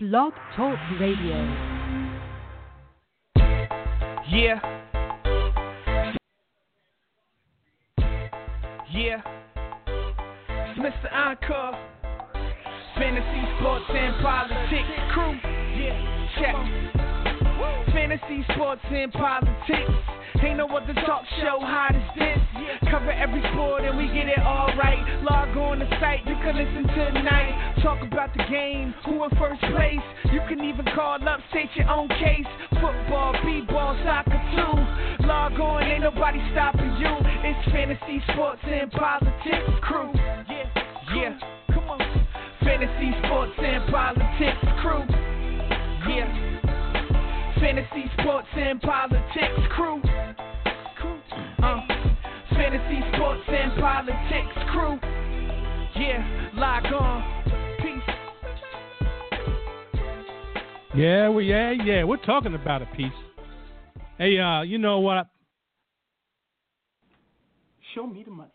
Blog Talk Radio. Yeah. Yeah. It's Mr. Encore. Fantasy, sports, and politics crew. Yeah. Check. Fantasy, sports, and politics. Ain't no other talk show hot as this. Cover every sport and we get it all right. Log on the site, you can listen tonight. Talk about the game, who in first place. You can even call up, state your own case. Football, b-ball, soccer too. Log on, ain't nobody stopping you. It's fantasy, sports, and politics crew. Yeah, yeah, come on. Fantasy, sports, and politics crew. Yeah. Fantasy, sports, and politics crew. Uh, fantasy, sports, and politics crew. Yeah, log on. Peace. Yeah, well, yeah, yeah. We're talking about a piece. Hey, uh, you know what? Show me the money.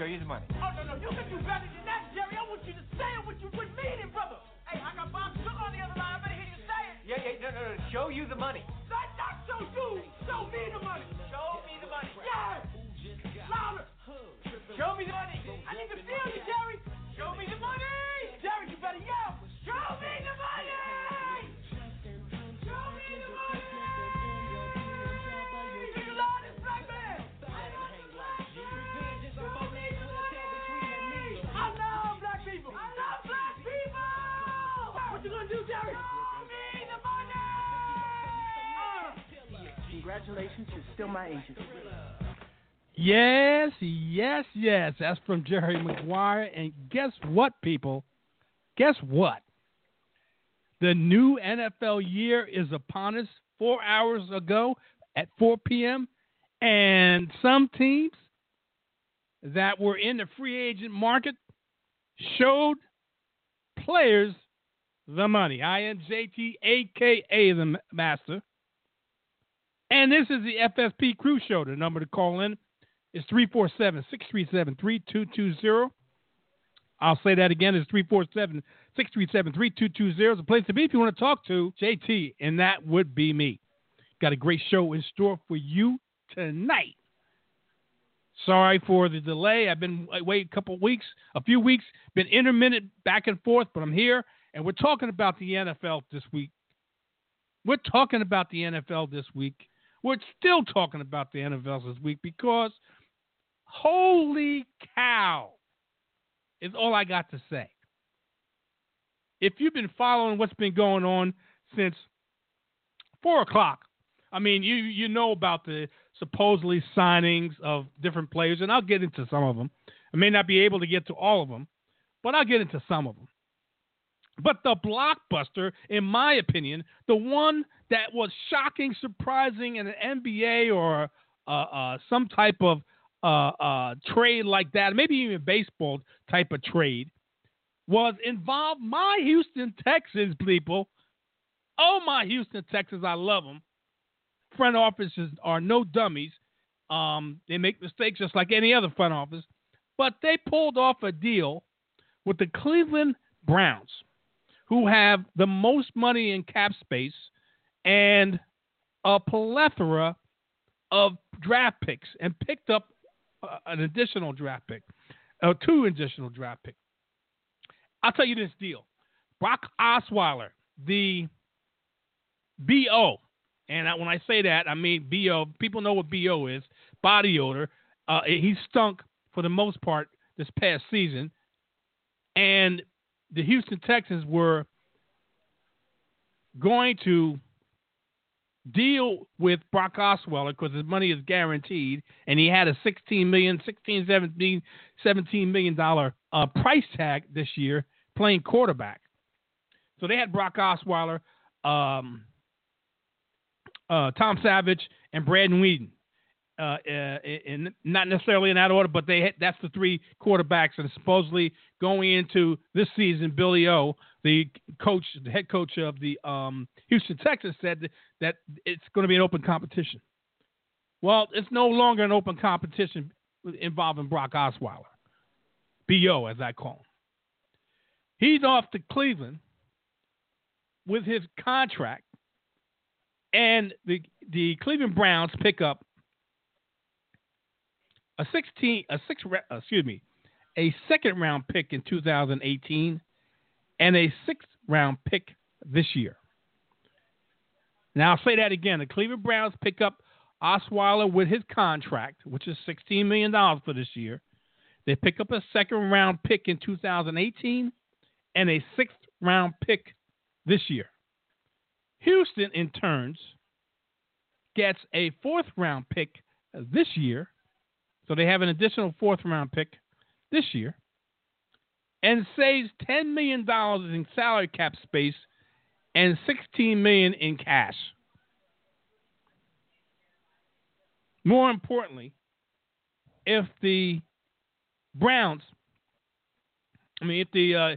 Show you the money. Oh, no, no, you can do better than that, Jerry. I want you to say it what you would mean it, brother. Hey, I got Bob Sugar on the other line. I better hear you say it. Yeah, yeah, no, no, no. Show you the money. Not, not show you. Show me the money. Show me the money. Yeah. Louder. Show me the money. Congratulations, you're still my agent. Yes, yes, yes. That's from Jerry Maguire. And guess what, people? Guess what? The new NFL year is upon us four hours ago at 4 p.m. And some teams that were in the free agent market showed players the money. I am JT, aka the Master. And this is the FSP Crew Show. The number to call in is 347 637 3220. I'll say that again. It's 347 637 3220. It's a place to be if you want to talk to JT, and that would be me. Got a great show in store for you tonight. Sorry for the delay. I've been away a couple weeks, a few weeks, been intermittent back and forth, but I'm here, and we're talking about the NFL this week. We're talking about the NFL this week. We're still talking about the NFL this week because holy cow is all I got to say. If you've been following what's been going on since four o'clock, I mean, you you know about the supposedly signings of different players, and I'll get into some of them. I may not be able to get to all of them, but I'll get into some of them. But the blockbuster, in my opinion, the one that was shocking, surprising in an NBA or uh, uh, some type of uh, uh, trade like that, maybe even baseball type of trade, was involved my Houston Texans people. Oh, my Houston Texans, I love them. Front offices are no dummies. Um, they make mistakes just like any other front office, but they pulled off a deal with the Cleveland Browns, who have the most money in cap space and a plethora of draft picks, and picked up uh, an additional draft pick, uh, two additional draft picks. I'll tell you this deal: Brock Osweiler, the BO, and I, when I say that, I mean BO. People know what BO is body odor. Uh, he stunk for the most part this past season. And the Houston Texans were going to deal with Brock Osweiler because his money is guaranteed, and he had a 16 million, 16, 17, 17 million dollar uh, price tag this year playing quarterback. So they had Brock Osweiler, um, uh, Tom Savage, and Brandon Weeden. Uh, uh, in not necessarily in that order, but they that's the three quarterbacks, and supposedly going into this season, Billy O, the coach, the head coach of the um, Houston Texans, said that it's going to be an open competition. Well, it's no longer an open competition involving Brock Osweiler, Bo as I call him. He's off to Cleveland with his contract, and the the Cleveland Browns pick up a 16 a six uh, excuse me a second round pick in 2018 and a sixth round pick this year. Now I'll say that again. The Cleveland Browns pick up Osweiler with his contract, which is $16 million for this year. They pick up a second round pick in 2018 and a sixth round pick this year. Houston, in turns, gets a fourth round pick this year. So they have an additional fourth round pick this year and saves $10 million in salary cap space and 16 million in cash. More importantly, if the Browns, I mean, if the uh,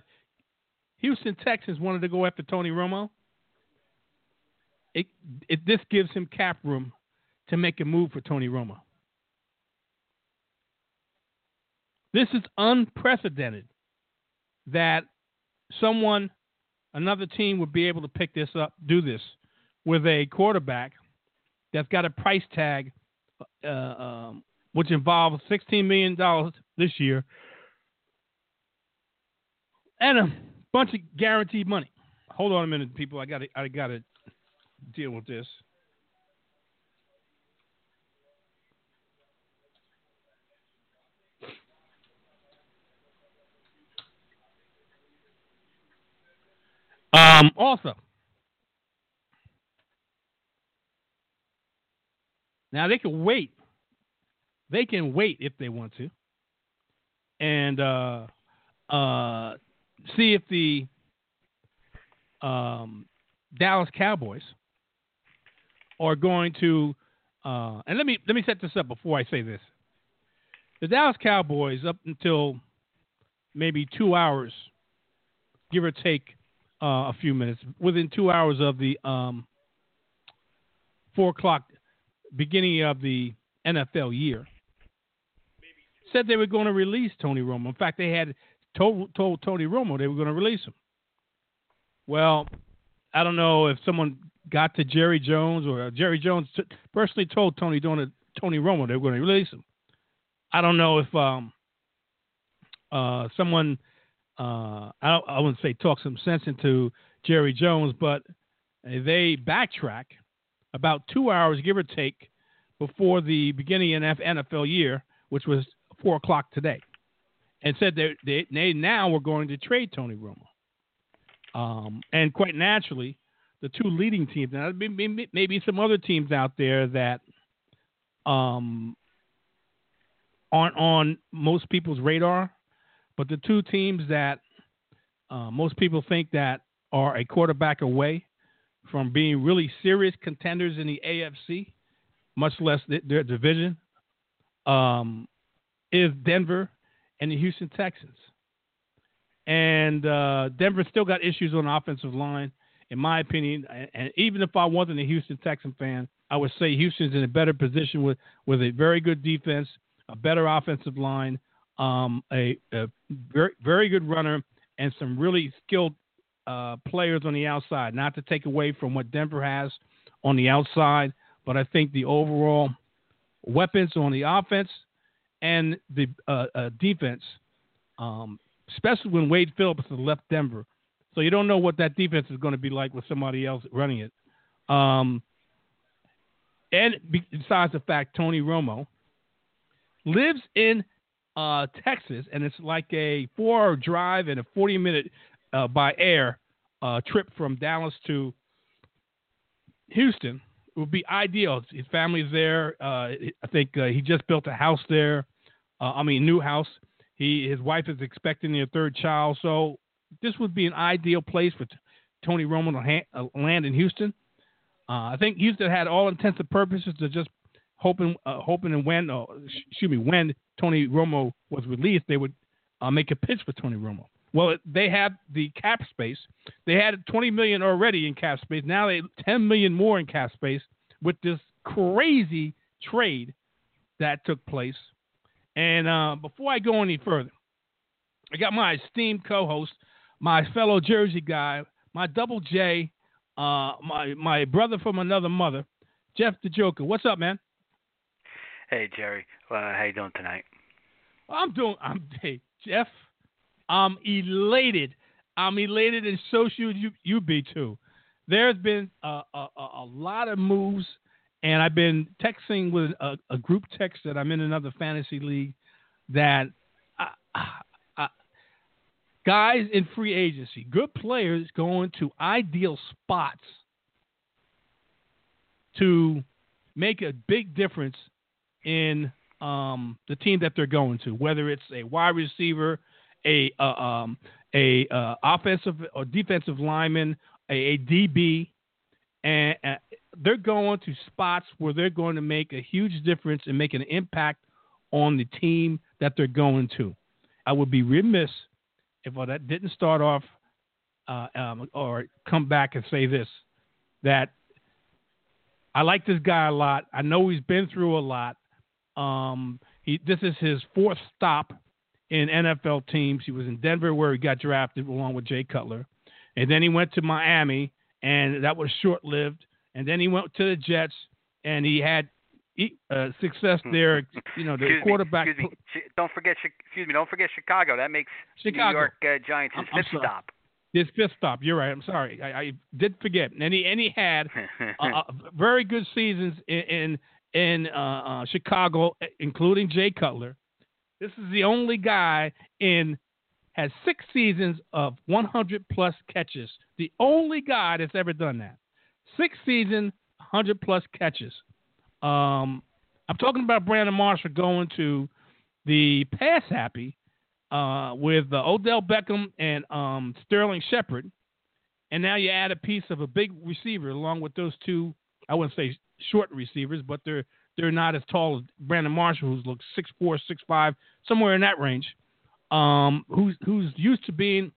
Houston Texans wanted to go after Tony Romo, it, it this gives him cap room to make a move for Tony Romo. This is unprecedented that someone, another team would be able to pick this up, do this with a quarterback that's got a price tag, uh, um, which involves $16 million this year and a bunch of guaranteed money. Hold on a minute, people. I got I got to deal with this. Um, also, now they can wait. They can wait if they want to, and uh, uh, see if the um, Dallas Cowboys are going to. Uh, and let me let me set this up before I say this. The Dallas Cowboys, up until maybe two hours, give or take, uh, a few minutes, within two hours of the um, four o'clock beginning of the NFL year, said they were going to release Tony Romo. In fact, they had told, told Tony Romo they were going to release him. Well, I don't know if someone got to Jerry Jones or Jerry Jones t- personally told Tony Tony Romo they were going to release him. I don't know if um, uh, someone uh, I, I wouldn't say talk some sense into Jerry Jones, but they backtrack about two hours, give or take, before the beginning of NFL year, which was four o'clock today, and said they, they, they now were going to trade Tony Romo. Um, and quite naturally, the two leading teams, now maybe, some other teams out there that um, aren't on most people's radar, but the two teams that uh, most people think that are a quarterback away from being really serious contenders in the AFC, much less their division, um, is Denver and the Houston Texans. And uh, Denver still got issues on the offensive line, in my opinion. And even if I wasn't a Houston Texan fan, I would say Houston's in a better position with, with a very good defense, a better offensive line, um, a, a, very very good runner, and some really skilled uh, players on the outside. Not to take away from what Denver has on the outside, but I think the overall weapons on the offense and the uh, uh, defense, um, especially when Wade Phillips has left Denver. So you don't know what that defense is going to be like with somebody else running it. Um, and besides the fact Tony Romo lives in uh, Texas, and it's like a four-hour drive and a 40-minute uh, by air uh, trip from Dallas to Houston. It would be ideal. His family's there. Uh, I think uh, he just built a house there. Uh, I mean, new house. He his wife is expecting their third child, so this would be an ideal place for t- Tony Romo to ha- land in Houston. I think Houston had all intents and purposes to just hoping, hoping, and when, uh, excuse me, when Tony Romo was released, they would uh, make a pitch for Tony Romo. Well, they have the cap space. They had 20 million already in cap space. Now they 10 million more in cap space with this crazy trade that took place. And uh, before I go any further, I got my esteemed co-host, my fellow Jersey guy, my double J, uh, my my brother from another mother, Jeff the Joker. What's up, man? Hey Jerry, uh, how you doing tonight? I'm doing. I'm hey Jeff. I'm elated. I'm elated, and so should you. You be too. There's been a, a, a lot of moves, and I've been texting with a, a group text that I'm in another fantasy league that I, I, guys in free agency, good players going to ideal spots to make a big difference in um, the team that they're going to, whether it's a wide receiver, a uh, um, a uh, offensive or defensive lineman, a, a DB, and uh, they're going to spots where they're going to make a huge difference and make an impact on the team that they're going to. I would be remiss if I didn't start off uh, um, or come back and say this that I like this guy a lot. I know he's been through a lot. Um, he, this is his fourth stop in NFL teams. He was in Denver where he got drafted along with Jay Cutler, and then he went to Miami, and that was short lived. And then he went to the Jets, and he had uh, success Hmm. there. You know, the excuse quarterback. Me, excuse me. Don't forget. Excuse me. Don't forget Chicago. That makes Chicago. New York uh, Giants his I'm- I'm fifth stop. His fifth stop. You're right. I'm sorry. I, I did forget. And he and he had uh, uh, very good seasons in in, in uh, uh, Chicago, including Jay Cutler. This is the only guy in has six seasons of 100 plus catches. The only guy that's ever done that. Six season, 100 plus catches. Um, I'm talking about Brandon Marshall going to the pass happy uh, with uh, Odell Beckham and um, Sterling Shepard, and now you add a piece of a big receiver along with those two. I wouldn't say short receivers, but they're they're not as tall as Brandon Marshall, who's looks six four, six five, somewhere in that range. Um, who's who's used to being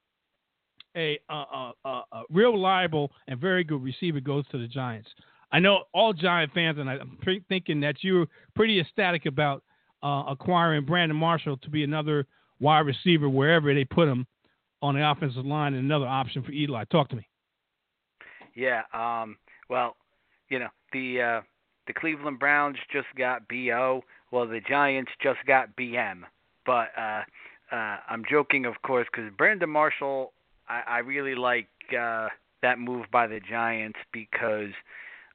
a, a, a, a, real reliable and very good receiver goes to the Giants. I know all Giant fans, and I'm pre- thinking that you're pretty ecstatic about uh, acquiring Brandon Marshall to be another wide receiver wherever they put him on the offensive line and another option for Eli. Talk to me. Yeah. Um. Well, you know the uh, the Cleveland Browns just got bo. Well, the Giants just got bm. But uh, uh, I'm joking, of course, because Brandon Marshall, I, I really like uh, that move by the Giants because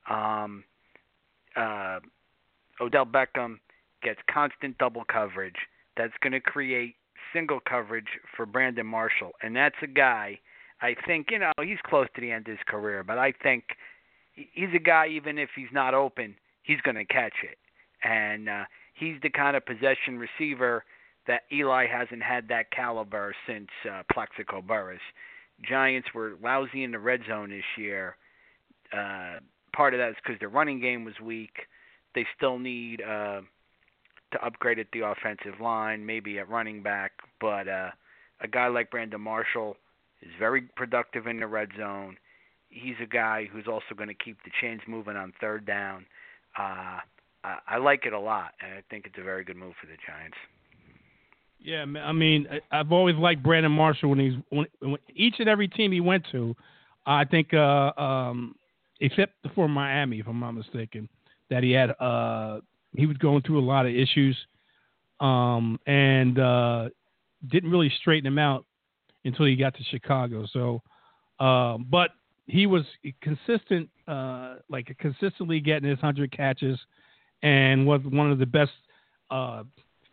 um, uh, Odell Beckham gets constant double coverage. That's going to create single coverage for Brandon Marshall, and that's a guy. I think you know he's close to the end of his career, but I think he's a guy. Even if he's not open, he's going to catch it, and uh, he's the kind of possession receiver that Eli hasn't had that caliber since uh, Plaxico Burress. Giants were lousy in the red zone this year. Uh, part of that is because their running game was weak. They still need uh, to upgrade at the offensive line, maybe at running back. But uh, a guy like Brandon Marshall is very productive in the red zone. He's a guy who's also going to keep the chains moving on third down. Uh, I, I like it a lot, and I think it's a very good move for the Giants. Yeah, I mean, I've always liked Brandon Marshall when he's when, when each and every team he went to. I think, uh, um, except for Miami, if I'm not mistaken, that he had uh, he was going through a lot of issues, um, and uh, didn't really straighten him out until he got to Chicago. So, uh, but he was consistent, uh, like consistently getting his hundred catches, and was one of the best uh,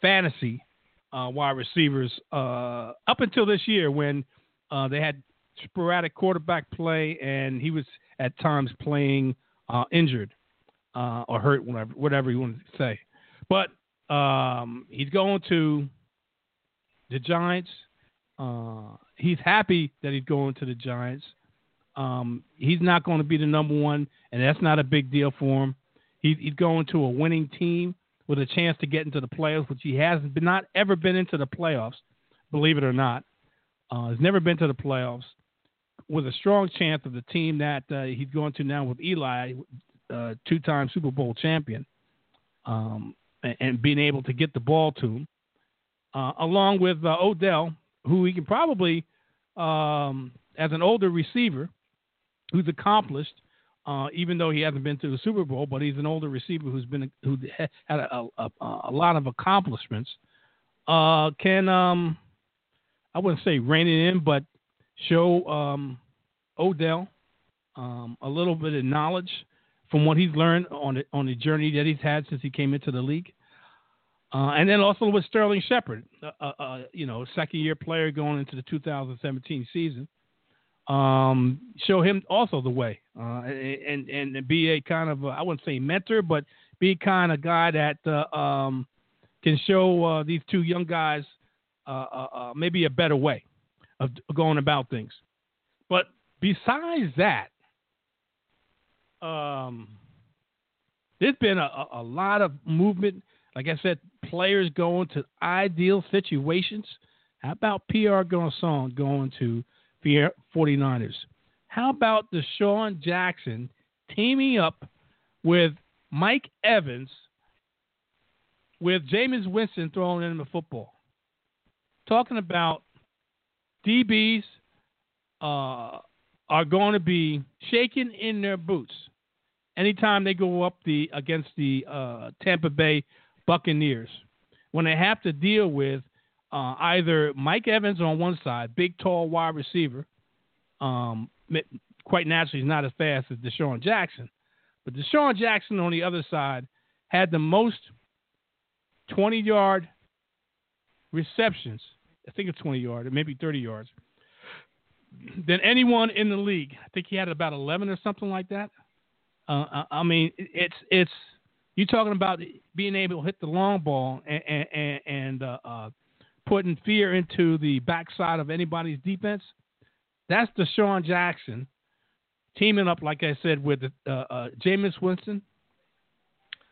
fantasy uh, wide receivers uh, up until this year when uh, they had sporadic quarterback play and he was at times playing uh, injured or hurt, whatever, whatever you want to say. But um, he's going to the Giants. He's happy that he's going to the Giants. Um, he's not going to be the number one, and that's not a big deal for him. he, he's going to a winning team with a chance to get into the playoffs, which he has been, not ever been into the playoffs, believe it or not. Uh, has never been to the playoffs with a strong chance of the team that uh, he's going to now with Eli, uh, two-time Super Bowl champion, um, and, and, being able to get the ball to him, uh, along with uh, Odell, who he can probably, um, as an older receiver, who's accomplished, uh, even though he hasn't been to the Super Bowl, but he's an older receiver who's been who had a, a, a lot of accomplishments. Uh, can um, I wouldn't say rein it in, but show um, Odell um, a little bit of knowledge from what he's learned on the, on the journey that he's had since he came into the league. Uh, and then also with Sterling Shepard, uh, uh, uh you know, second year player going into the 2017 season. Um, show him also the way, uh, and, and, be a kind of I wouldn't say mentor, but be kind of guy that uh, um, can show these two young guys maybe a better way of going about things. But besides that, um, there's been a, a lot of movement. Like I said, players going to ideal situations. How about Pierre Garcon going to 49ers? How about DeSean Jackson teaming up with Mike Evans with Jameis Winston throwing in the football? Talking about DBs uh, are going to be shaking in their boots anytime they go up the against the uh, Tampa Bay Buccaneers when they have to deal with uh, either Mike Evans on one side, big tall wide receiver, um, quite naturally he's not as fast as DeSean Jackson, but DeSean Jackson on the other side had the most 20 yard receptions. I think it's 20 yards, maybe 30 yards than anyone in the league. I think he had about 11 or something like that. Uh, I mean, it's it's you're talking about being able to hit the long ball and and, and uh, uh, putting fear into the backside of anybody's defense. That's DeSean Jackson teaming up, like I said, with uh, uh, Jameis Winston,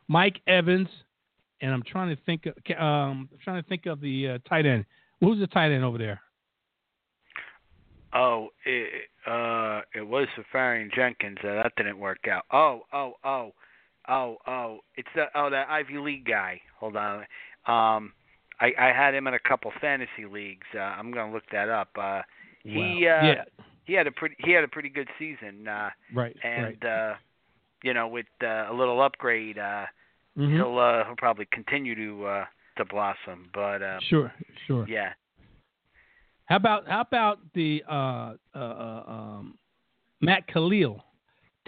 Mike Evans, and I'm trying to think. Um, I'm trying to think of the uh, tight end. Who's the tight end over there? Oh, it uh, it was Seferian Jenkins. Uh, that didn't work out. Oh, oh, oh, oh, oh. It's the oh that Ivy League guy. Hold on. Um, I I had him in a couple fantasy leagues. Uh, I'm gonna look that up. Uh, he uh, yeah. he had a pretty he had a pretty good season. Uh, right. And right. uh, you know, with uh, a little upgrade, uh, mm-hmm. he'll uh, he'll probably continue to uh, to blossom. But uh, sure, sure. Yeah. How about how about the uh, uh, uh, um, Matt Kalil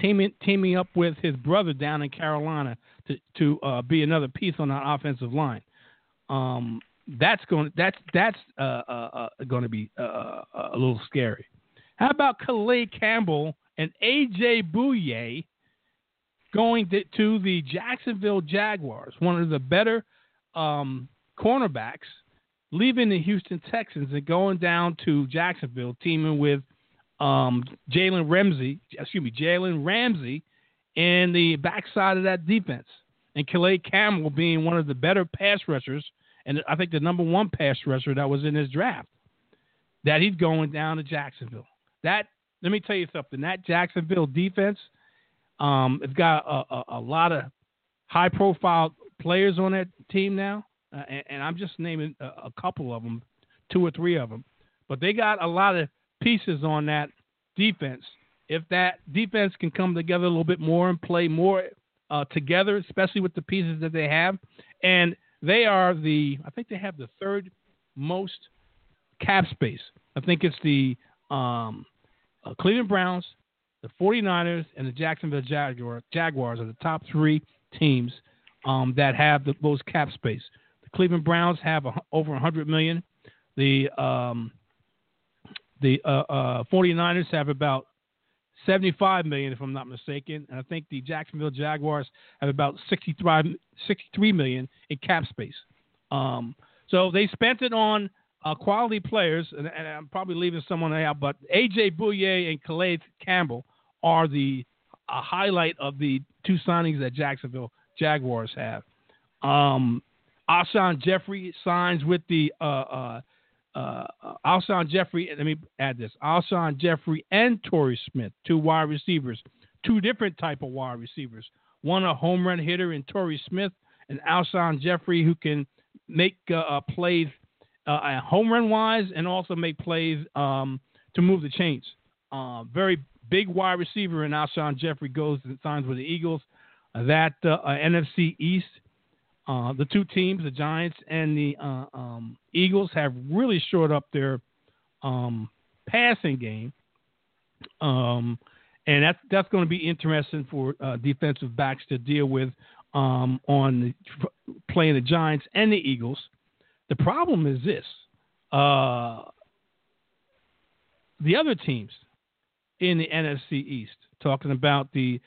teaming teaming up with his brother down in Carolina to to uh, be another piece on our offensive line? Um, that's going that's that's uh, uh, going to be uh, a little scary. How about Calais Campbell and AJ Bouye going to, to the Jacksonville Jaguars, one of the better um, cornerbacks leaving the Houston Texans and going down to Jacksonville, teaming with um, Jalen Ramsey, excuse me, Jalen Ramsey, in the backside of that defense, and Calais Campbell being one of the better pass rushers, and I think the number one pass rusher that was in his draft. That he's going down to Jacksonville. That let me tell you something. That Jacksonville defense, um, it's got a, a, a lot of high-profile players on that team now uh, and, and, I'm just naming a, a, couple of them, two or three of them, but they got a lot of pieces on that defense. If that defense can come together a little bit more and play more uh, together, especially with the pieces that they have, and they are the, I think they have the third most cap space. I think it's the um, uh, Cleveland Browns, the 49ers, and the Jacksonville Jaguar, Jaguars are the top three teams um, that have the most cap space. The Cleveland Browns have a, over 100 million. The um, the uh, uh, 49ers have about 75 million, if I'm not mistaken, and I think the Jacksonville Jaguars have about 63, 63 million in cap space. Um, so they spent it on uh, quality players, and, and, I'm probably leaving someone out, but AJ Bouye and Calais Campbell are the a highlight of the two signings that Jacksonville Jaguars have. Um, Jeffery signs with the uh, uh, uh, Alshon Jeffery. Let me add this: Alshon Jeffery and Torrey Smith, two wide receivers, two different type of wide receivers. One a home run hitter in Torrey Smith, and Alshon Jeffery who can make uh, uh plays uh, home run wise and also make plays um, to move the chains. Uh, very big wide receiver, and Alshon Jeffery goes and signs with the Eagles. that NFC East uh, the two teams, the Giants and the uh, um, Eagles, have really shored up their um, passing game, um, and that's that's going to be interesting for uh, defensive backs to deal with um, on the, playing the Giants and the Eagles. The problem is this: uh, the other teams in the NFC East, talking about the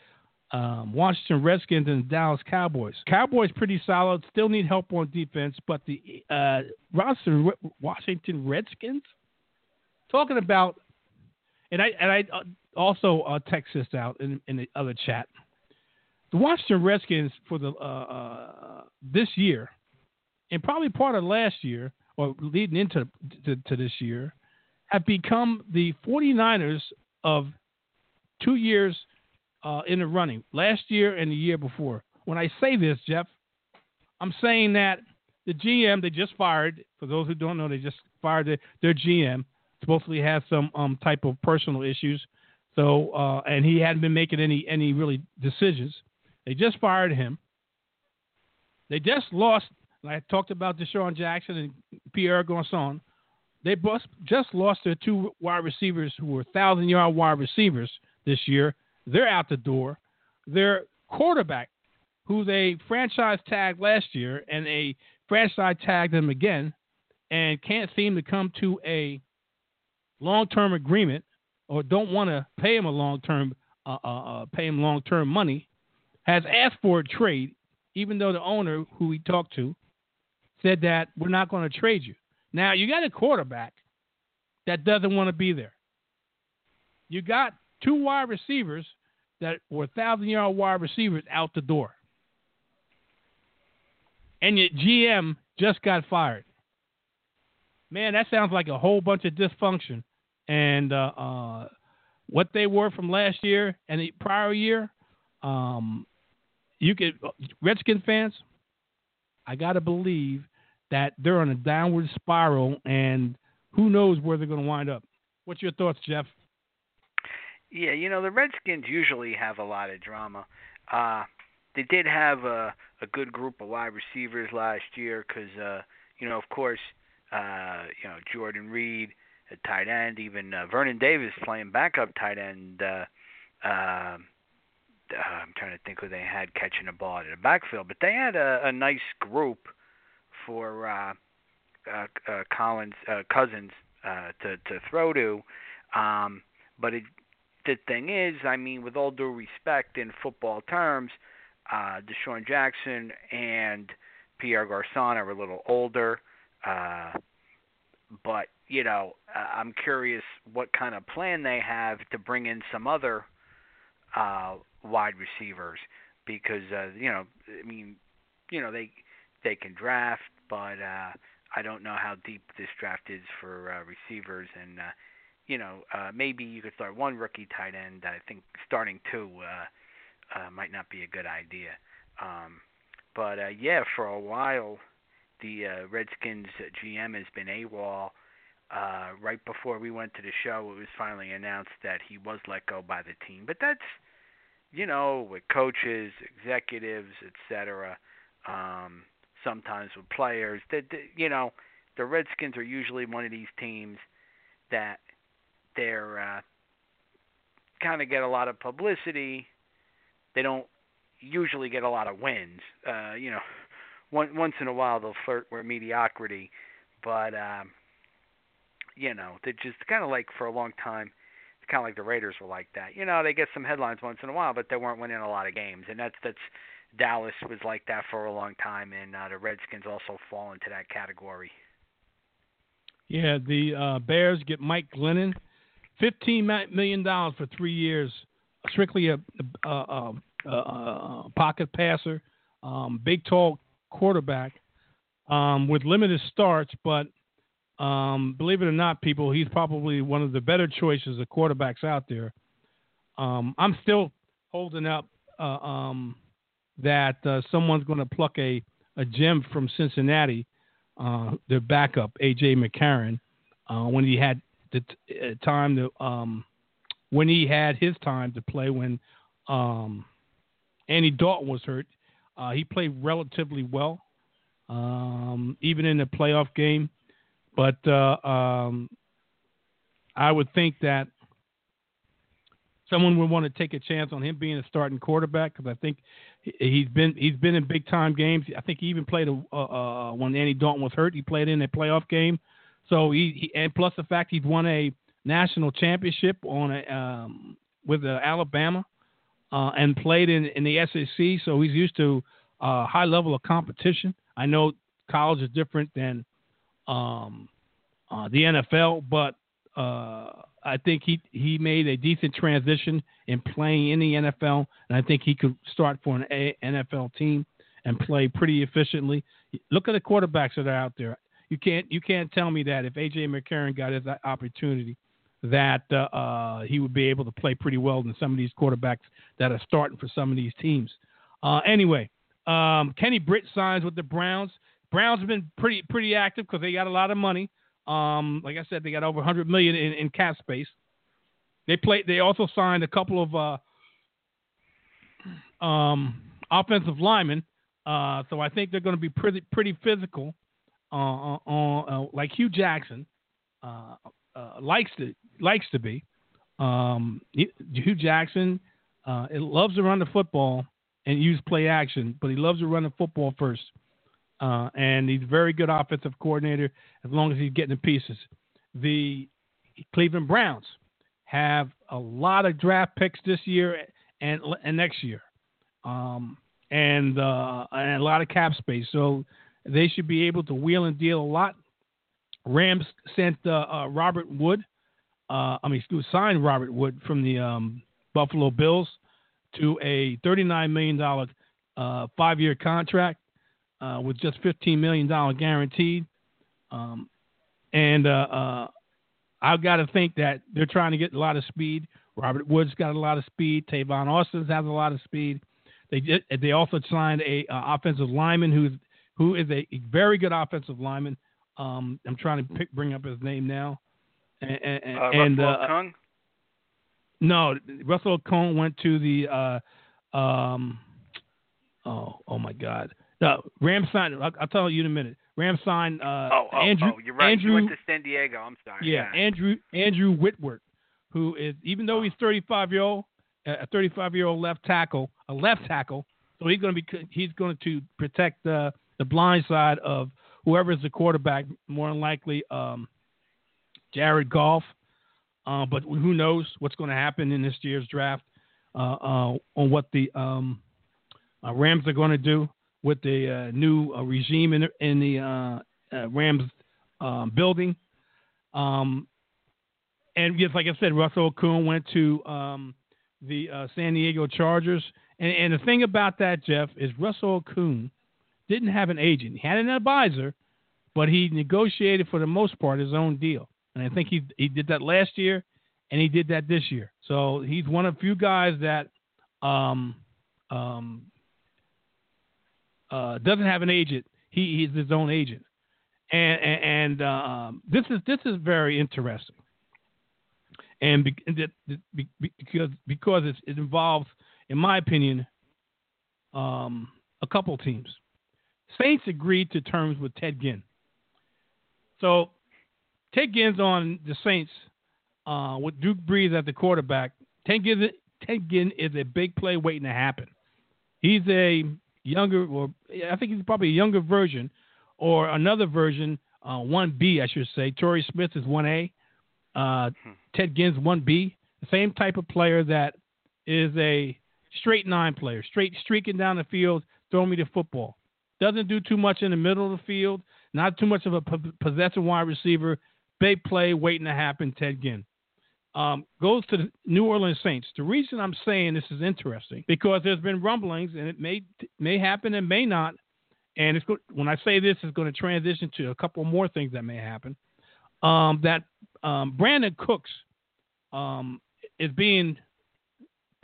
um, Washington Redskins and Dallas Cowboys. Cowboys pretty solid. Still need help on defense, but the uh, Washington Redskins talking about, and I and I uh, also uh, text this out in, in the other chat. The Washington Redskins for the uh, uh, this year, and probably part of last year or leading into to, to this year, have become the 49ers of two years uh, in the running last year and the year before. When I say this, Jeff, I'm saying that the GM they just fired. For those who don't know, they just fired their, their GM. Supposedly has some um, type of personal issues. So uh, and he hadn't been making any any really decisions. They just fired him. They just lost. I talked about DeSean Jackson and Pierre Garcon. They just lost their two wide receivers who were thousand yard wide receivers this year they're out the door. Their quarterback, who they franchise tagged last year, and a franchise tagged them again, and can't seem to come to a long term agreement or don't want to pay him a long term uh, uh, uh, pay him long term money, has asked for a trade, even though the owner who we talked to said that we're not going to trade you. Now you got a quarterback that doesn't want to be there. You got two wide receivers that were thousand yard wide receivers out the door. And your GM just got fired. Man, that sounds like a whole bunch of dysfunction. And uh, uh, what they were from last year and the prior year, um, you could Redskin fans. I gotta believe that they're on a downward spiral, and who knows where they're going to wind up. What's your thoughts, Jeff? Yeah, you know the Redskins usually have a lot of drama. Uh, they did have a a good group of wide receivers last year because uh, you know of course uh, you know Jordan Reed at tight end, even uh, Vernon Davis playing backup tight end. Uh, uh, I'm trying to think who they had catching the ball in the backfield, but they had a, a nice group for uh, uh, uh, Collins uh, Cousins uh, to to throw to. Um, but it the thing is, I mean, with all due respect in football terms, uh, DeSean Jackson and Pierre Garcon are a little older. Uh, but, you know, uh, I'm curious what kind of plan they have to bring in some other uh, wide receivers because, uh, you know, I mean, you know, they they can draft, but uh, I don't know how deep this draft is for uh, receivers and uh, you know, uh, maybe you could start one rookie tight end. I think starting two uh, uh, might not be a good idea. Um, but uh, yeah, for a while, the uh, Redskins GM has been AWOL. Uh, right before we went to the show, it was finally announced that he was let go by the team. But that's, you know, with coaches, executives, etc. Um, sometimes with players. That you know, the Redskins are usually one of these teams that they're uh, kind of get a lot of publicity. They don't usually get a lot of wins. Uh, you know, one, once in a while they'll flirt with mediocrity, but um, you know, they're just kind of like for a long time. It's kind of like the Raiders were like that. You know, they get some headlines once in a while, but they weren't winning a lot of games, and that's that's Dallas was like that for a long time, and uh, the Redskins also fall into that category. Yeah, the uh, Bears get Mike Glennon fifteen million dollars for three years. strictly a, a, a, a, pocket passer, um, big tall quarterback um, with limited starts, but um, believe it or not, people, he's probably one of the better choices of quarterbacks out there. Um, I'm still holding up uh, um, that uh, someone's going to pluck a, a gem from Cincinnati, uh, their backup, A.J. McCarron, uh, when he had the t- uh, time to um, when he had his time to play when um, Andy Dalton was hurt. Uh, he played relatively well, um, even in the playoff game. But uh, um, I would think that someone would want to take a chance on him being a starting quarterback because I think he- he's been he's been in big time games. I think he even played a, uh, when Andy Dalton was hurt. He played in a playoff game. So he, he and plus the fact he's won a national championship on a um, with uh, Alabama uh, and played in in the SEC. So he's used to uh, high level of competition. I know college is different than um, uh, the NFL, but uh, I think he he made a decent transition in playing in the NFL, and I think he could start for an a- NFL team and play pretty efficiently. Look at the quarterbacks that are out there. You can't you can't tell me that if AJ McCarron got his opportunity, that uh, uh, he would be able to play pretty well than some of these quarterbacks that are starting for some of these teams. Uh, anyway, um, Kenny Britt signs with the Browns. Browns have been pretty pretty active because they got a lot of money. Um, like I said, they got over 100 million in, in cap space. They played. They also signed a couple of uh, um, offensive linemen. Uh, so I think they're going to be pretty pretty physical. On uh, like Hue Jackson uh, uh, likes to likes to be. Um, Hue Jackson uh, it loves to run the football and use play action, but he loves to run the football first. Uh, and he's a very good offensive coordinator as long as he's getting the pieces. The Cleveland Browns have a lot of draft picks this year and and next year, um, and uh, and a lot of cap space. So they should be able to wheel and deal a lot. Rams sent uh, uh, Robert Wood, uh, I mean, excuse, signed Robert Wood from the um, Buffalo Bills to a $39 million uh, five-year contract uh, with just $15 million guaranteed. Um, and uh, I've got to think that they're trying to get a lot of speed. Robert Woods got a lot of speed. Tavon Austin has a lot of speed. They did, they also signed a offensive lineman who's who is a very good offensive lineman. Um, I'm trying to pick, bring up his name now. And, and, uh, and Russell uh, no, Russell Okung went to the. Uh, um, oh, oh my God! No, Ram signed. I'll, I'll tell you in a minute. Ram signed. Uh, oh, oh, Andrew, oh, you're right. Andrew, he went to San Diego. I'm sorry. yeah, Andrew Andrew Whitworth, who is even though he's 35 year old, a 35 year old left tackle, a left tackle, so he's going to be he's going to protect the the blind side of whoever is the quarterback. More than likely, um, Jared Goff. Uh, but who knows what's going to happen in this year's draft uh, uh, on what the um, uh, Rams are going to do with the uh, new uh, regime in, in the Rams um, building. Um, and just like I said, Russell Okung went to um, the San Diego Chargers. And, and, the thing about that, Jeff, is Russell Okung didn't have an agent. He had an advisor, but he negotiated for the most part his own deal. And I think he he did that last year, and he did that this year. So he's one of a few guys that um, um, uh, doesn't have an agent. He he's his own agent, and and, and um, this is this is very interesting. And be, be, because because it involves, in my opinion, um, a couple teams. Saints agreed to terms with Ted Ginn. So Ted Ginn's on the Saints uh, with Duke Brees at the quarterback. Ted Ginn, Ted Ginn is a big play waiting to happen. He's a younger, or I think he's probably a younger version, or another version, uh, 1B, I should say. Torrey Smith is 1A. Uh, Ted Ginn's 1B. The same type of player that is a straight nine player, straight streaking down the field, throwing me the football. Doesn't do too much in the middle of the field. Not too much of a possessive wide receiver. Big play waiting to happen. Ted Ginn. um, goes to the New Orleans Saints. The reason I'm saying this is interesting because there's been rumblings, and it may may happen and may not. And it's go- when I say this, it's going to transition to a couple more things that may happen. Um, that um, Brandon Cooks um, is being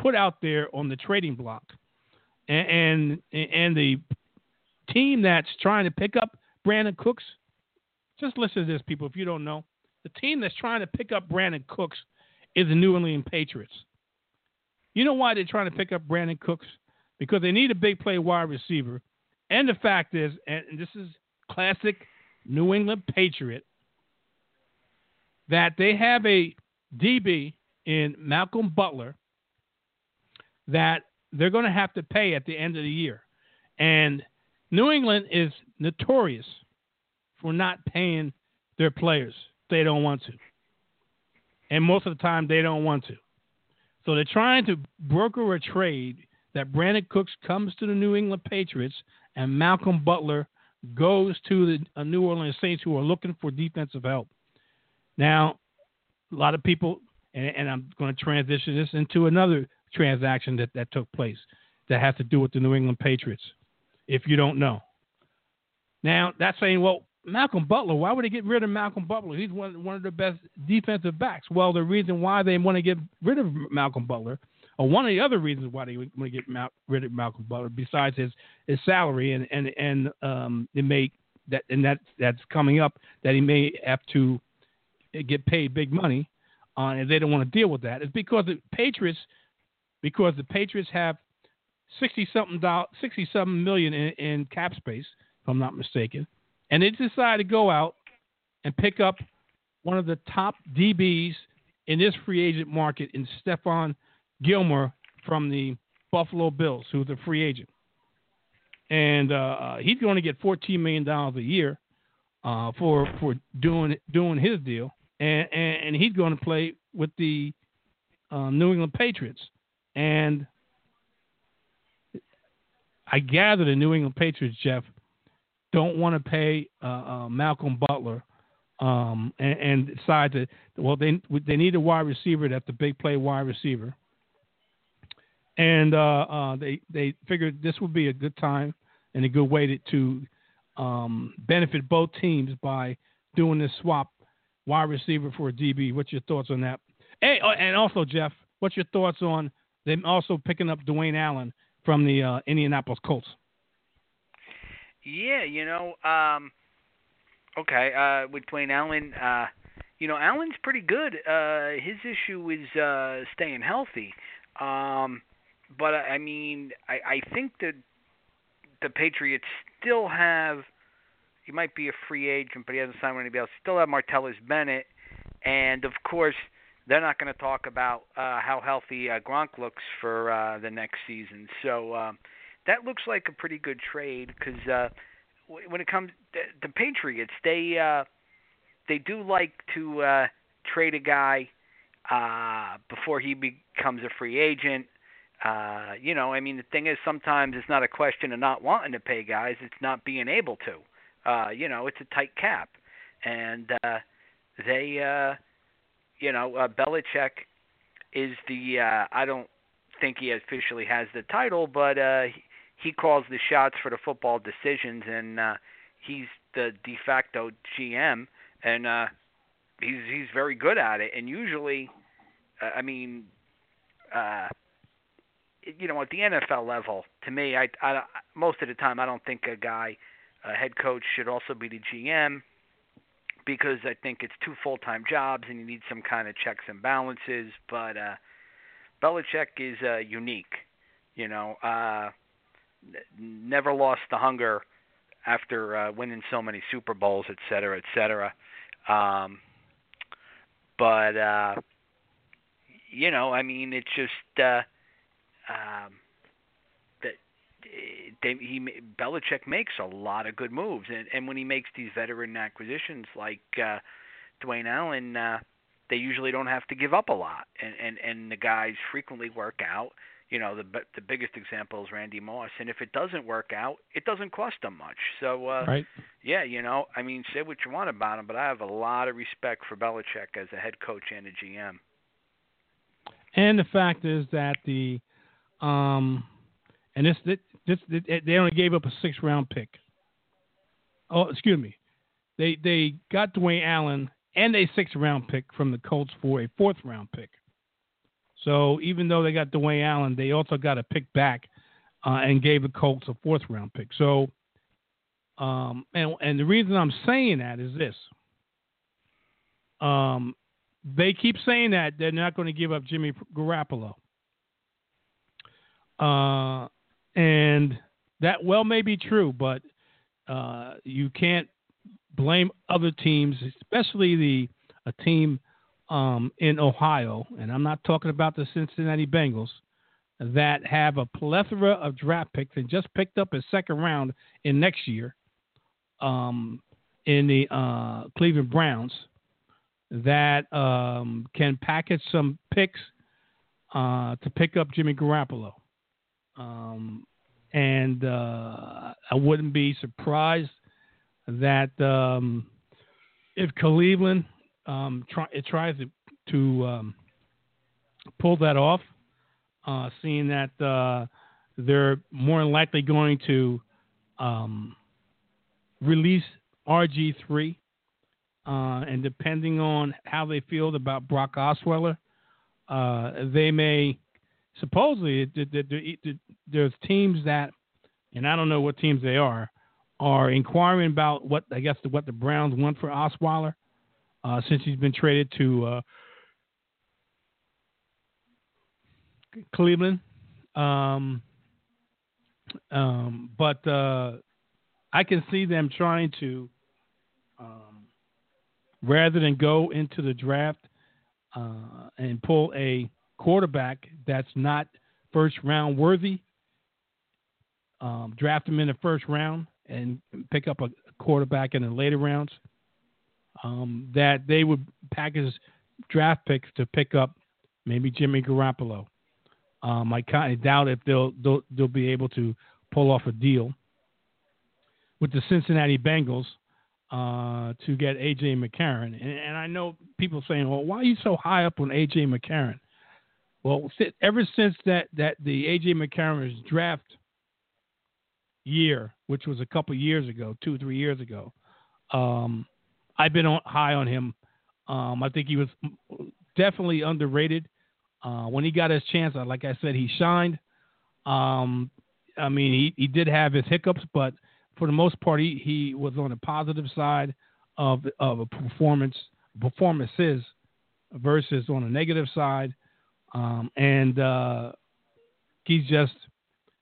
put out there on the trading block, and, and and the team that's trying to pick up Brandin Cooks. Just listen to this, people. If you don't know, the team that's trying to pick up Brandin Cooks is the New England Patriots. You know why they're trying to pick up Brandin Cooks? Because they need a big play wide receiver. And the fact is, and this is classic New England Patriot, that they have a DB in Malcolm Butler that they're going to have to pay at the end of the year. And New England is notorious for not paying their players. They don't want to. And most of the time, they don't want to. So they're trying to broker a trade that Brandin Cooks comes to the New England Patriots and Malcolm Butler goes to the uh, New Orleans Saints who are looking for defensive help. Now, a lot of people, and, and I'm going to transition this into another transaction that, that took place that has to do with the New England Patriots, if you don't know. Now, that's saying, well, Malcolm Butler, why would they get rid of Malcolm Butler? He's one, one of the best defensive backs. Well, the reason why they want to get rid of Malcolm Butler, or one of the other reasons why they want to get Mal- rid of Malcolm Butler, besides his, his salary and and and um, it may that and that that's coming up that he may have to get paid big money, uh, and they don't want to deal with that. Is because the Patriots, because the Patriots have sixty something dollars, sixty something million in, in cap space, if I'm not mistaken and they decide to go out and pick up one of the top DBs in this free agent market in Stephon Gilmore from the Buffalo Bills, who's a free agent. And uh, he's going to get $14 million a year uh, for for doing doing his deal, and, and, and he's going to play with the uh, New England Patriots. And I gather the New England Patriots, Jeff, don't want to pay uh, uh, Malcolm Butler um, and, and, decide to well they they need a wide receiver that's the big play wide receiver, and uh, uh, they they figured this would be a good time and a good way to, to um, benefit both teams by doing this swap wide receiver for a DB. What's your thoughts on that? Hey, oh, and also Jeff, what's your thoughts on them also picking up Dwayne Allen from the uh, Indianapolis Colts? Yeah, you know, um okay, uh with Dwayne Allen, uh you know, Allen's pretty good. Uh his issue is uh staying healthy. Um but I mean, I I think that the Patriots still have he might be a free agent, but he hasn't signed with anybody else. Still have Martellus Bennett, and of course, they're not going to talk about uh, how healthy uh, Gronk looks for uh, the next season. So uh, that looks like a pretty good trade because uh, when it comes the, the Patriots, they uh, they do like to uh, trade a guy uh, before he becomes a free agent. Uh, you know, I mean, the thing is, sometimes it's not a question of not wanting to pay guys; it's not being able to. Uh, you know, it's a tight cap, and uh, they, uh, you know, uh, Belichick is the. Uh, I don't think he officially has the title, but uh, he calls the shots for the football decisions, and uh, he's the de facto GM, and uh, he's he's very good at it. And usually, uh, I mean, uh, you know, at the NFL level, to me, I, I most of the time I don't think a guy, a head coach, should also be the GM because I think it's two full-time jobs and you need some kind of checks and balances. But uh, Belichick is uh, unique. You know, uh, never lost the hunger after uh, winning so many Super Bowls, et cetera, et cetera. Um, but uh, you know, I mean, it's just uh, um, that they, he Belichick makes a lot of good moves, and and when he makes these veteran acquisitions like uh, Dwayne Allen, uh, they usually don't have to give up a lot, and and and the guys frequently work out you know the the biggest example is Randy Moss, and if it doesn't work out, it doesn't cost them much. So uh, right. yeah, you know, I mean, say what you want about him, but I have a lot of respect for Belichick as a head coach and a GM. And the fact is that the, um, and this, they only gave up a six round pick. Oh, excuse me. They they got Dwayne Allen and a six round pick from the Colts for a fourth round pick. So even though they got Dwayne Allen, they also got a pick back uh, and gave the Colts a fourth round pick. So, um, and and the reason I'm saying that is this. Um, they keep saying that they're not going to give up Jimmy Garoppolo. Uh, and that well may be true, but uh, you can't blame other teams, especially the a team um, in Ohio, and I'm not talking about the Cincinnati Bengals, that have a plethora of draft picks and just picked up a second round in next year um, in the uh, Cleveland Browns that um, can package some picks uh, to pick up Jimmy Garoppolo. Um, and uh, I wouldn't be surprised that um, if Cleveland um, try, it tries to, to um, pull that off, uh, seeing that uh, they're more than likely going to um, release RG3, uh, and depending on how they feel about Brock Osweiler, uh, they may supposedly there's teams that, and I don't know what teams they are, are inquiring about what I guess what the Browns want for Osweiler uh, since he's been traded to uh, Cleveland. Um, um, but uh, I can see them trying to, um, rather than go into the draft uh, and pull a quarterback that's not first round worthy, um, draft him in the first round and pick up a quarterback in the later rounds um, that they would package draft picks to pick up maybe Jimmy Garoppolo. Um, I kind of doubt if they'll, they'll they'll be able to pull off a deal with the Cincinnati Bengals uh, to get AJ McCarron. And, and, I know people saying, "Well, why are you so high up on AJ McCarron?" Well, ever since that that the AJ McCarron's draft year, which was a couple years ago, two three years ago, um, I've been on, high on him. Um, I think he was definitely underrated. Uh, when he got his chance, uh, like I said, he shined. Um, I mean, he, he did have his hiccups, but for the most part, he, he was on the positive side of of a performance performances versus on the negative side. Um, and uh, he's just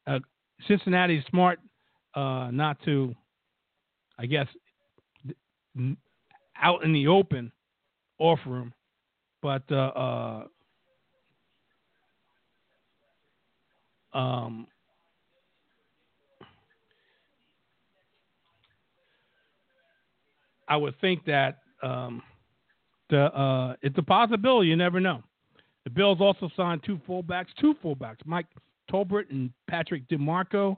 uh, smart uh, not to, I guess, out in the open offer him, but uh, uh, um, I would think that um, the uh, it's a possibility. You never know. The Bills also signed two fullbacks, two fullbacks, Mike Tolbert and Patrick DiMarco.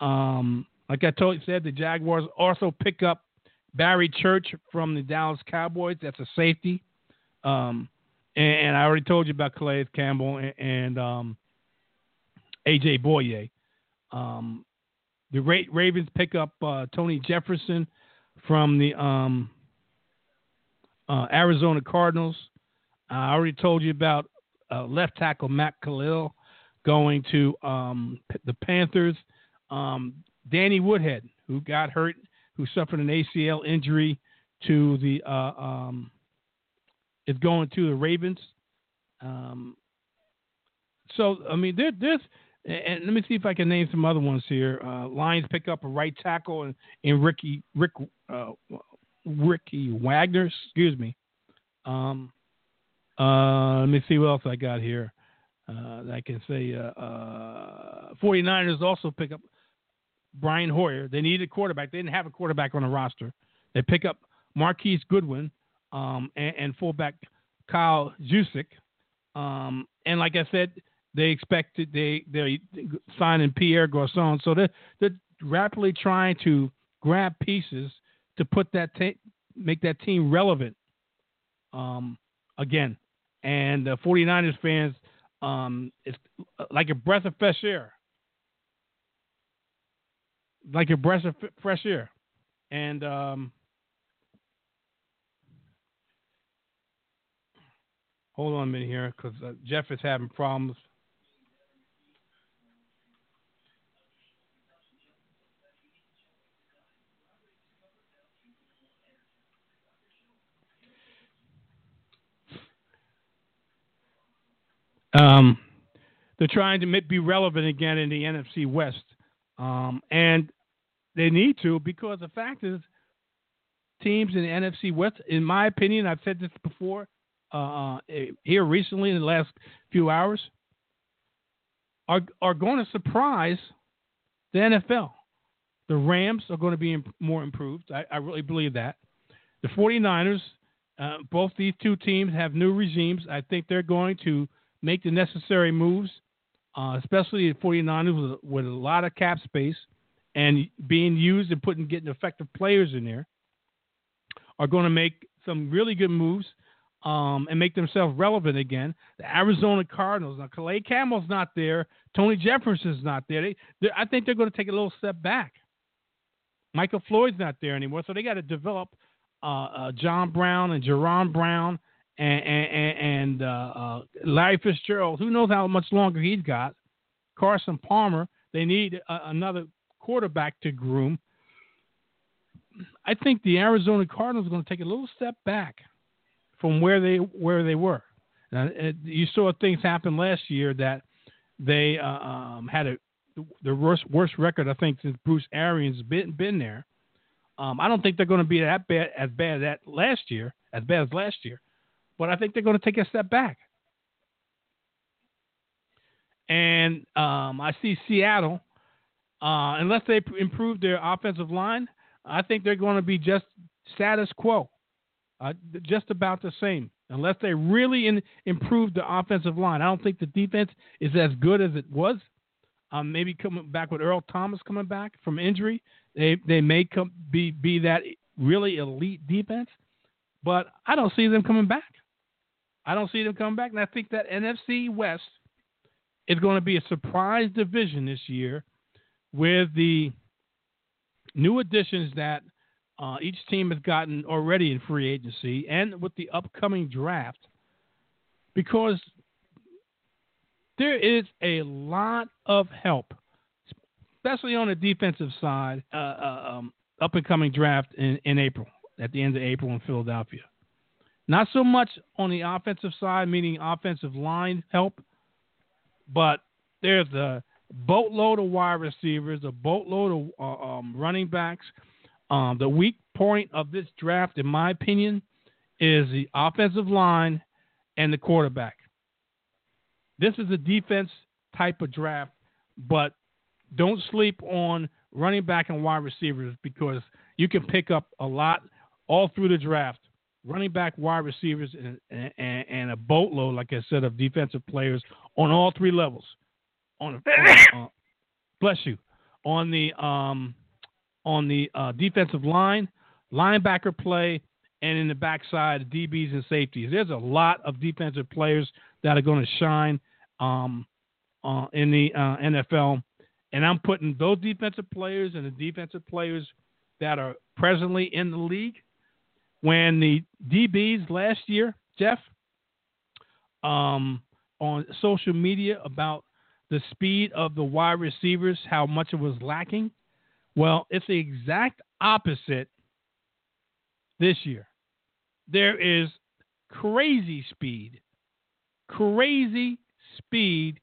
Um, like I told you, said the Jaguars also pick up Barry Church from the Dallas Cowboys. That's a safety. Um, and, and, I already told you about Calais Campbell and, and um, AJ Bouye. Um, the Ra- Ravens pick up uh, Tony Jefferson from the um, uh, Arizona Cardinals. I already told you about uh, left tackle Matt Kalil going to um, the Panthers. Um, Danny Woodhead, who got hurt who suffered an ACL injury to the uh, um, is going to the Ravens. Um, so I mean, there, there's and let me see if I can name some other ones here. Uh, Lions pick up a right tackle and, and Ricky Rick uh, Ricky Wagner, excuse me. Um, uh, let me see what else I got here. Uh, I can say uh, uh, 49ers also pick up Brian Hoyer. They needed a quarterback. They didn't have a quarterback on the roster. They pick up Marquise Goodwin um, and, and, fullback Kyle Juszczyk. Um, and like I said, they expected they they signing Pierre Garcon. So they're, they're rapidly trying to grab pieces to put that ta- make that team relevant um, again. And the 49ers fans um, it's like a breath of fresh air, like a breath of fresh air, and um, hold on a minute here because uh, Jeff is having problems. Um, they're trying to be relevant again in the NFC West, um, and they need to because the fact is, teams in the NFC West, in my opinion, I've said this before uh, eh, here recently in the last few hours, are are going to surprise the NFL. The Rams are going to be more improved. I, I, really believe that. The 49ers, uh, both these two teams have new regimes. I think they're going to make the necessary moves, uh, especially the 49ers with, with, a lot of cap space and being used and putting getting effective players in there, are going to make some really good moves um, and make themselves relevant again. The Arizona Cardinals, now Calais Campbell's not there, Tony Jefferson's not there. They, I think they're going to take a little step back. Michael Floyd's not there anymore, so they got to develop uh, uh, John Brown and Jaron Brown and, and, uh, uh, Larry Fitzgerald. Who knows how much longer he's got? Carson Palmer. They need a, another quarterback to groom. I think the Arizona Cardinals are going to take a little step back from where they where they were. Now, you saw things happen last year that they uh, um, had a the worst worst record I think since Bruce Arians been been there. Um, I don't think they're going to be that bad as bad as that last year as bad as last year, but I think they're going to take a step back. And um, I see Seattle, uh, unless they improve their offensive line, I think they're going to be just status quo, uh, just about the same. Unless they really in, improve the offensive line, I don't think the defense is as good as it was. Um, maybe coming back with Earl Thomas coming back from injury, they they may come be be that really elite defense, but I don't see them coming back. I don't see them coming back. And I think that NFC West is going to be a surprise division this year with the new additions that uh, each team has gotten already in free agency and with the upcoming draft because there is a lot of help, especially on the defensive side, uh, uh, um, up and coming draft in, in April, at the end of April in Philadelphia. Not so much on the offensive side, meaning offensive line help, but there's a boatload of wide receivers, a boatload of uh, um, running backs. Um, the weak point of this draft, in my opinion, is the offensive line and the quarterback. This is a defense type of draft, but don't sleep on running back and wide receivers because you can pick up a lot all through the draft running back, wide receivers, and, and, and a boatload, like I said, of defensive players on all three levels. On, on uh, bless you, on the um, on the uh, defensive line, linebacker play, and in the backside, DBs and safeties. There's a lot of defensive players that are going to shine um, uh, in the uh, NFL, and I'm putting those defensive players and the defensive players that are presently in the league when the DBs last year, Jeff, um, on social media about the speed of the wide receivers, how much it was lacking. Well, it's the exact opposite this year. There is crazy speed, crazy speed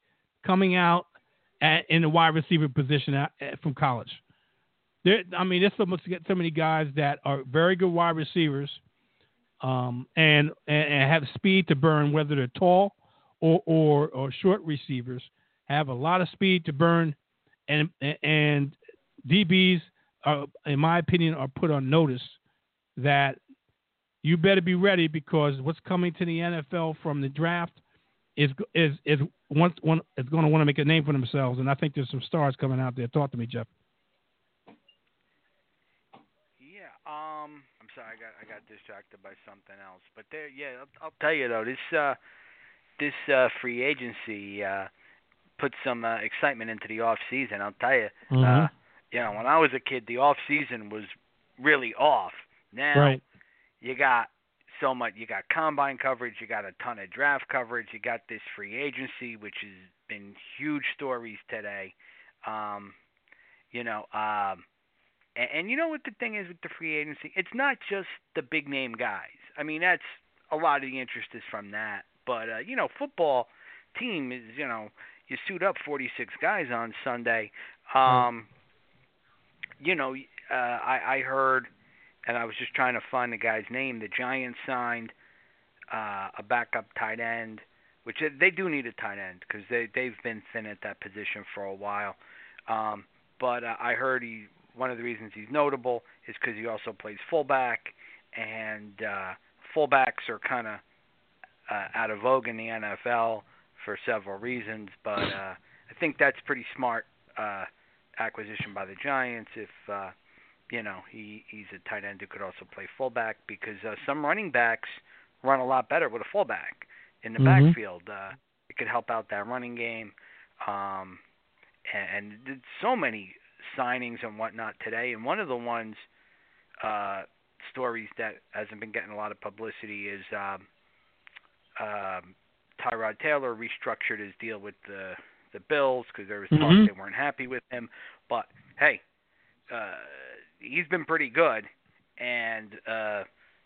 coming out at, in the wide receiver position at, at, from college. There, I mean, there's so much so many guys that are very good wide receivers, um, and, and, and have speed to burn, whether they're tall or, or or short receivers, have a lot of speed to burn, and and DBs, are, in my opinion, are put on notice that you better be ready because what's coming to the NFL from the draft is is is once one is going to want to make a name for themselves, and I think there's some stars coming out there. Talk to me, Jeff. Um, I'm sorry, I got I got distracted by something else. But there, yeah, I'll, I'll tell you though, this uh, this uh, free agency uh, put some uh, excitement into the off season. I'll tell you. Mhm. Uh, you know, when I was a kid, the off season was really off. Now right. you got so much. You got combine coverage. You got a ton of draft coverage. You got this free agency, which has been huge stories today. Um, you know, um, and, and you know what the thing is with the free agency? It's not just the big name guys. I mean, that's a lot of the interest is from that. But uh, you know, football team is you know you suit up 46 guys on Sunday. Um, you know, uh, I, I heard, and I was just trying to find the guy's name. The Giants signed uh, a backup tight end, which they- they do need a tight end because they they've been thin at that position for a while. Um, but uh, I heard he one of the reasons he's notable is because he also plays fullback, and uh, fullbacks are kind of uh, out of vogue in the NFL for several reasons. But uh, I think that's pretty smart uh, acquisition by the Giants. If uh, you know he he's a tight end who could also play fullback because uh, some running backs run a lot better with a fullback in the Mhm. backfield. Uh, it could help out that running game. Um, and, and so many signings and whatnot today. And one of the ones uh, stories that hasn't been getting a lot of publicity is um, um, Tyrod Taylor restructured his deal with the the Bills because there was talk Mhm. they weren't happy with him. But hey, uh, he's been pretty good, and uh,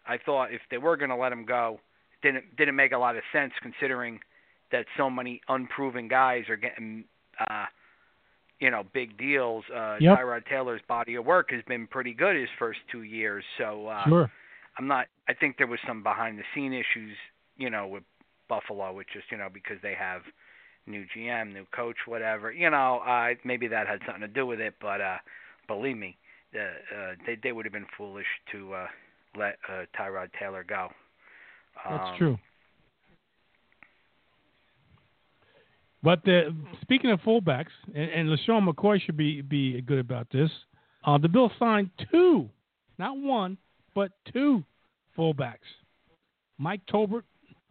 I thought if they were going to let him go, it didn't didn't make a lot of sense considering that so many unproven guys are getting uh, you know big deals. Uh, Yep. Tyrod Taylor's body of work has been pretty good his first two years, so uh, Sure. I'm not. I think there was some behind the scene issues, you know, with Buffalo, which just you know because they have new GM, new coach, whatever. You know, uh, maybe that had something to do with it. But uh, believe me, uh, uh, they they would have been foolish to uh, let uh, Tyrod Taylor go. That's Um, true. But the, speaking of fullbacks, and, and LeSean McCoy should be be good about this. Uh, the Bills signed two, not one, but two fullbacks. Mike Tolbert,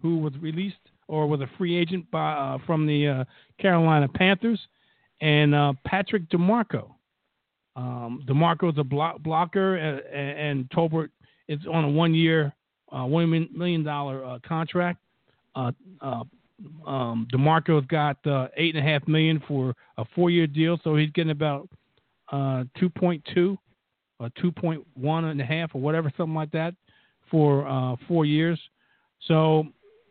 who was released or was a free agent by uh, from the uh, Carolina Panthers, and uh, Patrick DiMarco. Um, DiMarco is a block, blocker, and, and Tolbert is on a one-year, uh, one million- million dollar uh, contract. Uh, uh, um, DiMarco's got uh, eight and a half million for a four-year deal, so he's getting about uh, 2.2 or 2.1 and a half or whatever, something like that, for uh, four years. So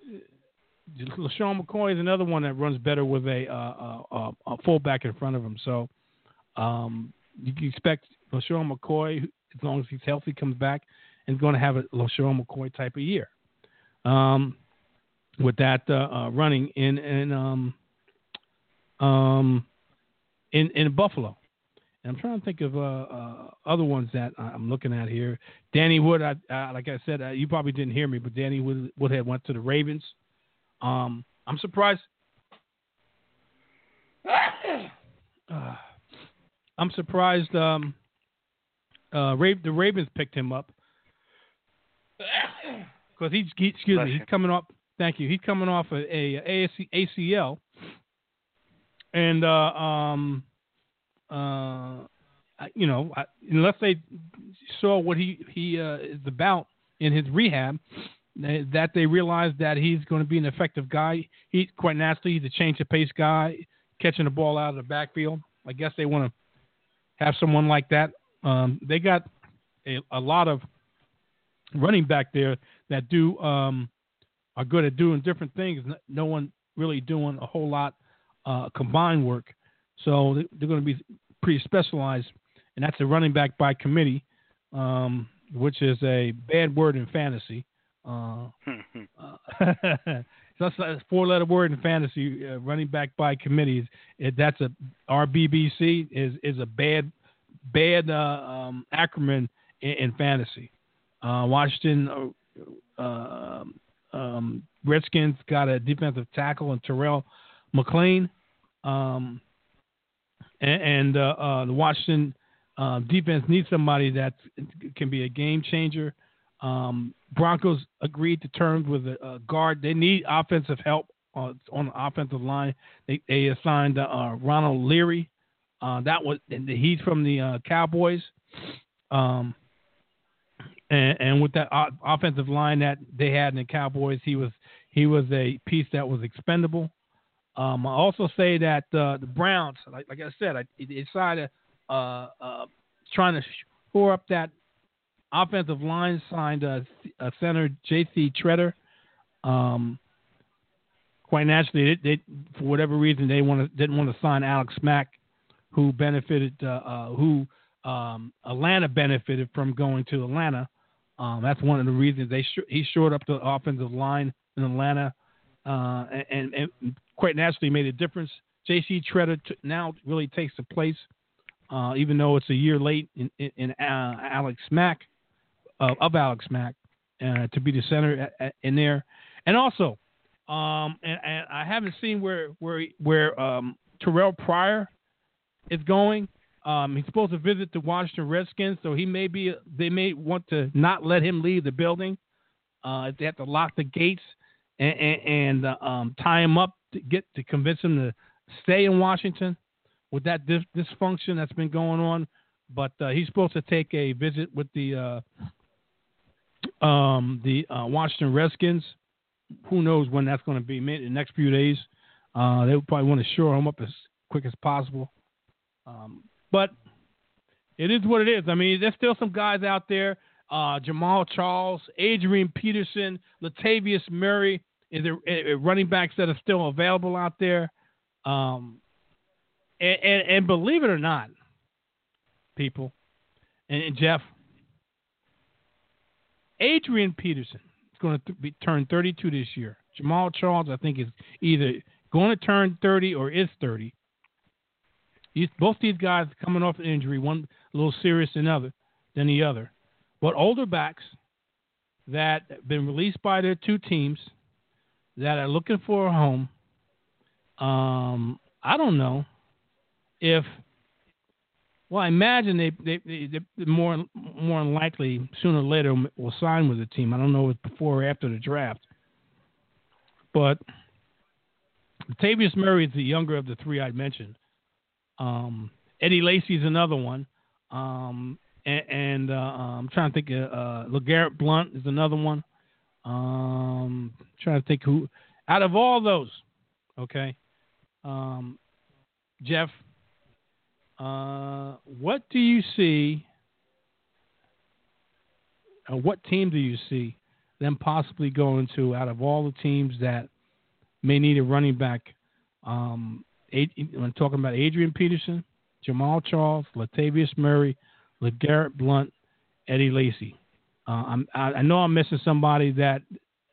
uh, LeSean McCoy is another one that runs better with a, uh, a, a fullback in front of him. So um, you can expect LeSean McCoy, as long as he's healthy, comes back, and is going to have a LeSean McCoy type of year. Um, with that uh, uh, running in in um, um, in in Buffalo. And I'm trying to think of uh, uh, other ones that I'm looking at here. Danny Wood, I, uh, like I said, uh, you probably didn't hear me, but Danny Wood, Woodhead went to the Ravens. Um, I'm surprised. Uh, I'm surprised. Um, uh, the Ravens picked him up because he's he, excuse Bless me, he's coming off. Thank you. He's coming off a, a ACL, and uh, um, uh, you know, I, unless they saw what he he uh, is about in his rehab, that they realized that he's going to be an effective guy. He's quite naturally he's a change of pace guy, catching the ball out of the backfield. I guess they want to have someone like that. Um, they got a, a lot of running back there that do um, are good at doing different things. No- one really doing a whole lot uh, combined work, so they- they're going to be pretty specialized, and that's a running back by committee, um, which is a bad word in fantasy. Uh, uh, that's a four-letter word in fantasy. Uh, running back by committees. It, that's a RBBC is is a bad bad uh, um, acronym in, in fantasy. Uh, Washington uh, uh, um, Redskins got a defensive tackle in Terrell McClain, um, and, and uh, uh, the Washington uh, defense needs somebody that can be a game changer. Um, Broncos agreed to terms with a, a guard. They need offensive help uh, on the offensive line. They they assigned uh, Ronald Leary. Uh, that was he's from the uh, Cowboys. Um, and, and with that offensive line that they had in the Cowboys, he was he was a piece that was expendable. Um, I also say that uh, the Browns, like, like I said, I, decided uh, uh, trying to shore up that offensive line, signed uh, uh, center J.C. Tretter. Um, quite naturally, they, they, for whatever reason, they want to, didn't want to sign Alex Mack, who benefited, uh, uh, who um, Atlanta benefited from going to Atlanta. Um, that's one of the reasons they sh- he shored up the offensive line in Atlanta, uh, and, and, quite naturally made a difference. J.C. Tretter t- now really takes the place, uh, even though it's a year late in, in, in uh, Alex Mack uh, of Alex Mack uh, to be the center at, at, in there, and also, um, and, and, I haven't seen where where where um, Terrelle Pryor is going. Um, he's supposed to visit the Washington Redskins, so he may be. They may want to not let him leave the building. Uh, they have to lock the gates and, and, and uh, um, tie him up to get to convince him to stay in Washington with that dis- dysfunction that's been going on. But uh, he's supposed to take a visit with the uh, um, the uh, Washington Redskins. Who knows when that's going to be? Maybe the next few days. Uh, they probably want to shore him up as quick as possible. Um, but it is what it is. I mean, there's still some guys out there. Uh, Jamaal Charles, Adrian Peterson, Latavius Murray is there uh, running backs that are still available out there. Um, and, and, and, believe it or not, people, and, and Jeff, Adrian Peterson is going to be turn 32 this year. Jamaal Charles, I think, is either going to turn 30 or is 30. These, both these guys coming off an injury, one a little serious than other than the other, but older backs that have been released by their two teams that are looking for a home. Um, I don't know if. Well, I imagine they they they they more more than likely sooner or later will sign with the team. I don't know if before or after the draft, but Tavius Murray is the younger of the three I mentioned. Um, Eddie is another one. Um, and, and uh, I'm trying to think. Uh, uh, LeGarrette Blunt is another one. Um, trying to think who out of all those. Okay, um, Jeff. Uh, what do you see? Uh, what team do you see them possibly going to out of all the teams that may need a running back? Um, I'm talking about Adrian Peterson, Jamaal Charles, Latavius Murray, LeGarrette Blunt, Eddie Lacy. Uh, i I know I'm missing somebody that,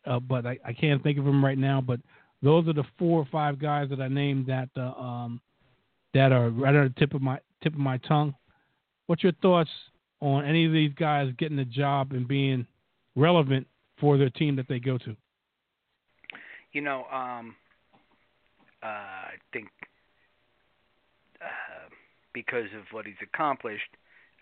uh, but I, I, can't think of them right now. But those are the four or five guys that I named that uh, um, that are right on the tip of my tip of my tongue. What's your thoughts on any of these guys getting a job and being relevant for their team that they go to? You know, um, uh, I think because of what he's accomplished,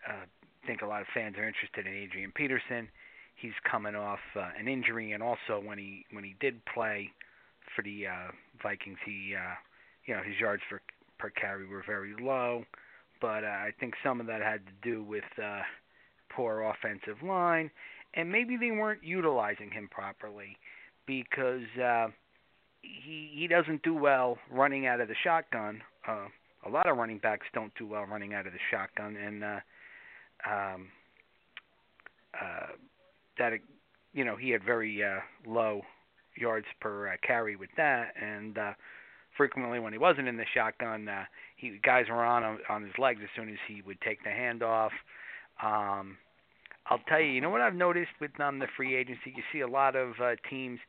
uh, I think a lot of fans are interested in Adrian Peterson. He's coming off uh, an injury, and also when he when he did play for the uh, Vikings, he uh, you know his yards for per carry were very low, but uh, I think some of that had to do with uh, poor offensive line, and maybe they weren't utilizing him properly because uh, he he doesn't do well running out of the shotgun. Uh, a lot of running backs don't do well running out of the shotgun, and uh, um, uh, that you know he had very uh, low yards per uh, carry with that, and uh, frequently when he wasn't in the shotgun, uh, he guys were on on his legs as soon as he would take the handoff. Um, I'll tell you, you know what I've noticed with um, the free agency, you see a lot of uh, teams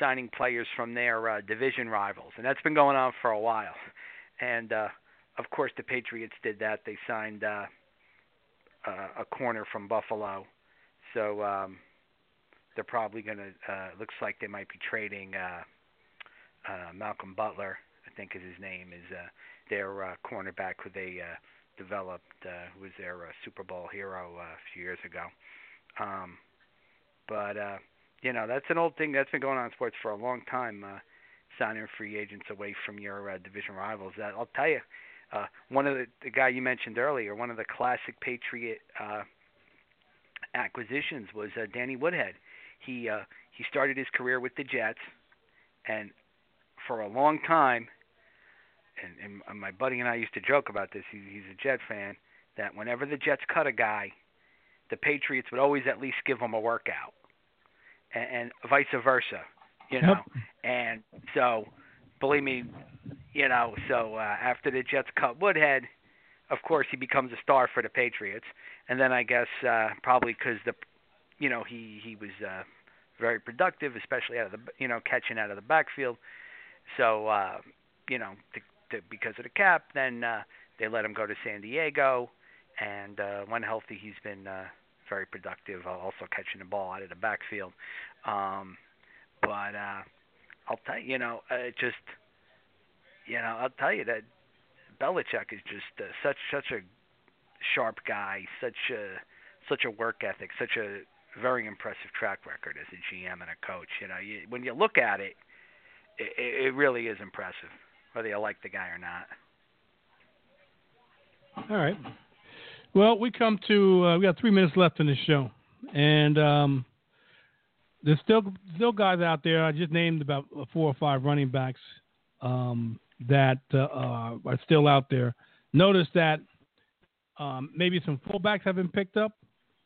signing players from their uh, division rivals, and that's been going on for a while. And uh, of course, the Patriots did that. They signed uh, uh, a corner from Buffalo, so um, they're probably going to. Uh, looks like they might be trading uh, uh, Malcolm Butler. I think is his name is uh, their uh, cornerback who they uh, developed, uh, who was their uh, Super Bowl hero uh, a few years ago. Um, but uh, you know that's an old thing that's been going on in sports for a long time. Uh, signing free agents away from your uh, division rivals. That I'll tell you, uh, one of the, the guy you mentioned earlier, one of the classic Patriot uh, acquisitions was uh, Danny Woodhead. He uh, he started his career with the Jets, and for a long time, and, and my buddy and I used to joke about this. He, he's a Jet fan. That whenever the Jets cut a guy, the Patriots would always at least give him a workout, and, and vice versa. You know, Yep. and so believe me, you know. So uh, after the Jets cut Woodhead, of course he becomes a star for the Patriots, and then I guess uh, probably because the, you know, he he was uh, very productive, especially out of the you know catching out of the backfield. So uh, you know, to, to, because of the cap, then uh, they let him go to San Diego, and uh, when healthy, he's been uh, very productive, uh, also catching the ball out of the backfield. Um, but uh, I'll tell you, you know, uh, it just, you know, I'll tell you that Belichick is just uh, such such a sharp guy, such a such a work ethic, such a very impressive track record as a GM and a coach. You know, you, when you look at it, it, it really is impressive, whether you like the guy or not. All right. Well, we come to uh, we got three minutes left in the show, and um, there's still still guys out there. I just named about four or five running backs um, that uh, uh, are still out there. Notice that um, maybe some fullbacks have been picked up,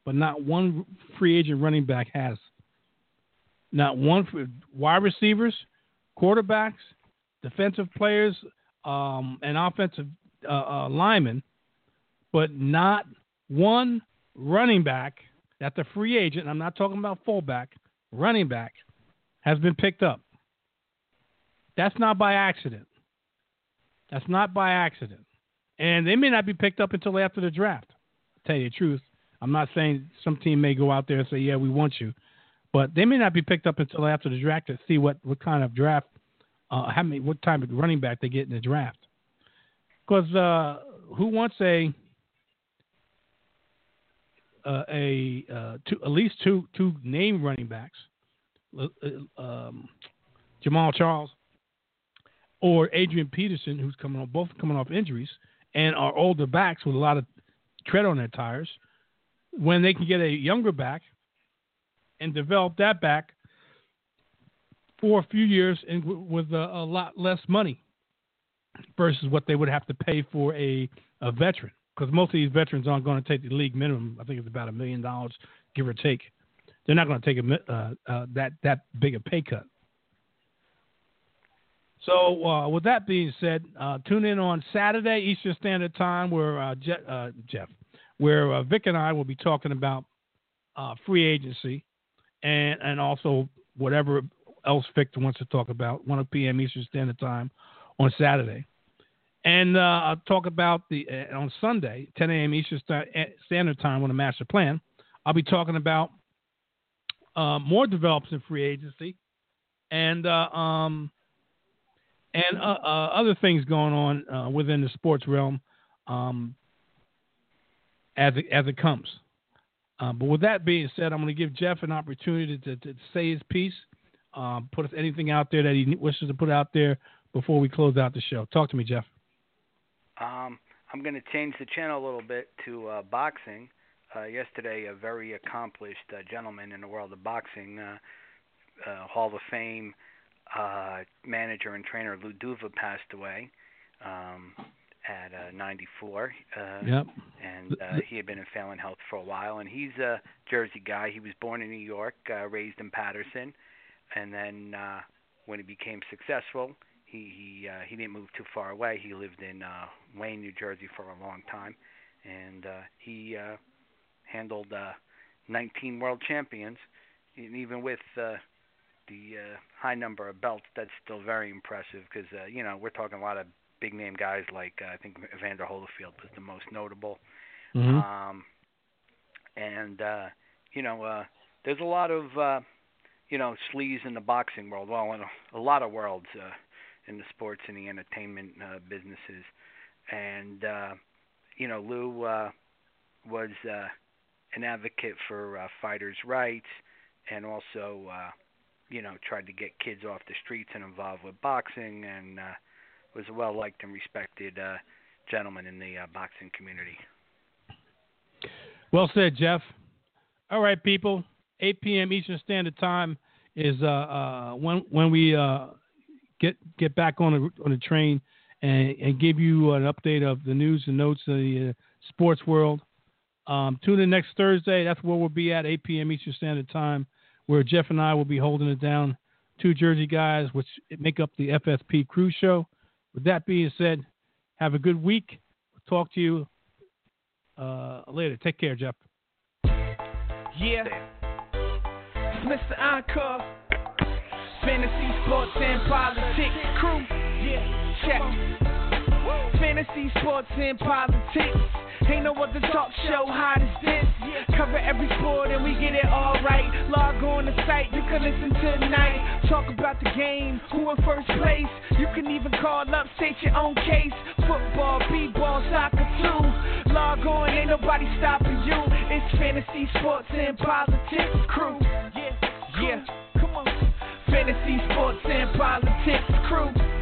but not one free agent running back has. Not one wide receivers, quarterbacks, defensive players, um, and offensive uh, uh, linemen but not one running back that's a free agent. I'm not talking about fullback, running back has been picked up. That's not by accident. That's not by accident. And they may not be picked up until after the draft. To tell you the truth, I'm not saying some team may go out there and say, "Yeah, we want you," but they may not be picked up until after the draft to see what what kind of draft, uh, how many, what type of running back they get in the draft. Because uh, who wants a uh, a uh, two, at least two two name running backs, uh, um, Jamaal Charles or Adrian Peterson, who's coming off both coming off injuries and are older backs with a lot of tread on their tires, when they can get a younger back and develop that back for a few years and with a, a lot less money versus what they would have to pay for a, a veteran because most of these veterans aren't going to take the league minimum. I think it's about a million dollars, give or take. They're not going to take a, uh, uh, that that big a pay cut. So, uh, with that being said, uh, tune in on Saturday Eastern Standard Time, where uh, Je- uh, Jeff, where uh, Vic and I will be talking about uh, free agency and and also whatever else Vic wants to talk about. 1 p.m. Eastern Standard Time on Saturday. And I'll talk about the on Sunday, 10 a.m. Eastern Sta- Standard Time on the master plan. I'll be talking about more developments in free agency and um, and uh, uh, other things going on uh, within the sports realm um, as it, as it comes. Uh, but with that being said, I'm going to give Jeff an opportunity to, to say his piece, um, put anything out there that he wishes to put out there before we close out the show. Talk to me, Jeff. Um, I'm going to change the channel a little bit to uh, boxing. Uh, yesterday, a very accomplished gentleman in the world of boxing, Hall of Fame uh, manager and trainer Lou Duva passed away um, at uh, 94. Uh, Yep. and uh, he had been in failing health for a while. And he's a Jersey guy. He was born in New York, uh, raised in Paterson, and then uh, when he became successful, he he uh, he didn't move too far away. He lived in uh, Wayne, New Jersey, for a long time, and uh, he uh, handled uh, 19 world champions. And even with uh, the uh, high number of belts, that's still very impressive because uh, you know we're talking a lot of big name guys like uh, I think Evander Holyfield was the most notable. Mhm. Um, and uh, you know, uh, there's a lot of uh, you know sleaze in the boxing world. Well, in a, a lot of worlds uh, in the sports and the entertainment uh, businesses. And uh, you know, Lou uh, was uh, an advocate for uh, fighters' rights, and also uh, you know, tried to get kids off the streets and involved with boxing, and uh, was a well liked and respected uh, gentleman in the uh, boxing community. Well said, Jeff. All right, people. 8 p.m. Eastern Standard Time is uh, uh, when when we uh, get get back on the on the train and, and give you an update of the news and notes of the sports world. Um, tune in next Thursday. That's where we'll be at 8 p.m. Eastern Standard Time, where Jeff and I will be holding it down. Two Jersey guys, which make up the FSP Crew Show. With that being said, have a good week. talk to you uh, later. Take care, Jeff. Yeah. Mr. Encore. Fantasy, sports, and politics. Crew. Yeah, check. Fantasy, sports, and politics. Ain't no other talk show hot as this. Cover every sport and we get it all right. Log on the site, you can listen to tonight. Talk about the game, who in first place. You can even call up, state your own case. Football, b-ball, soccer too. Log on, ain't nobody stopping you. It's fantasy, sports, and politics crew. Yeah, yeah, come on. Fantasy, sports, and politics crew.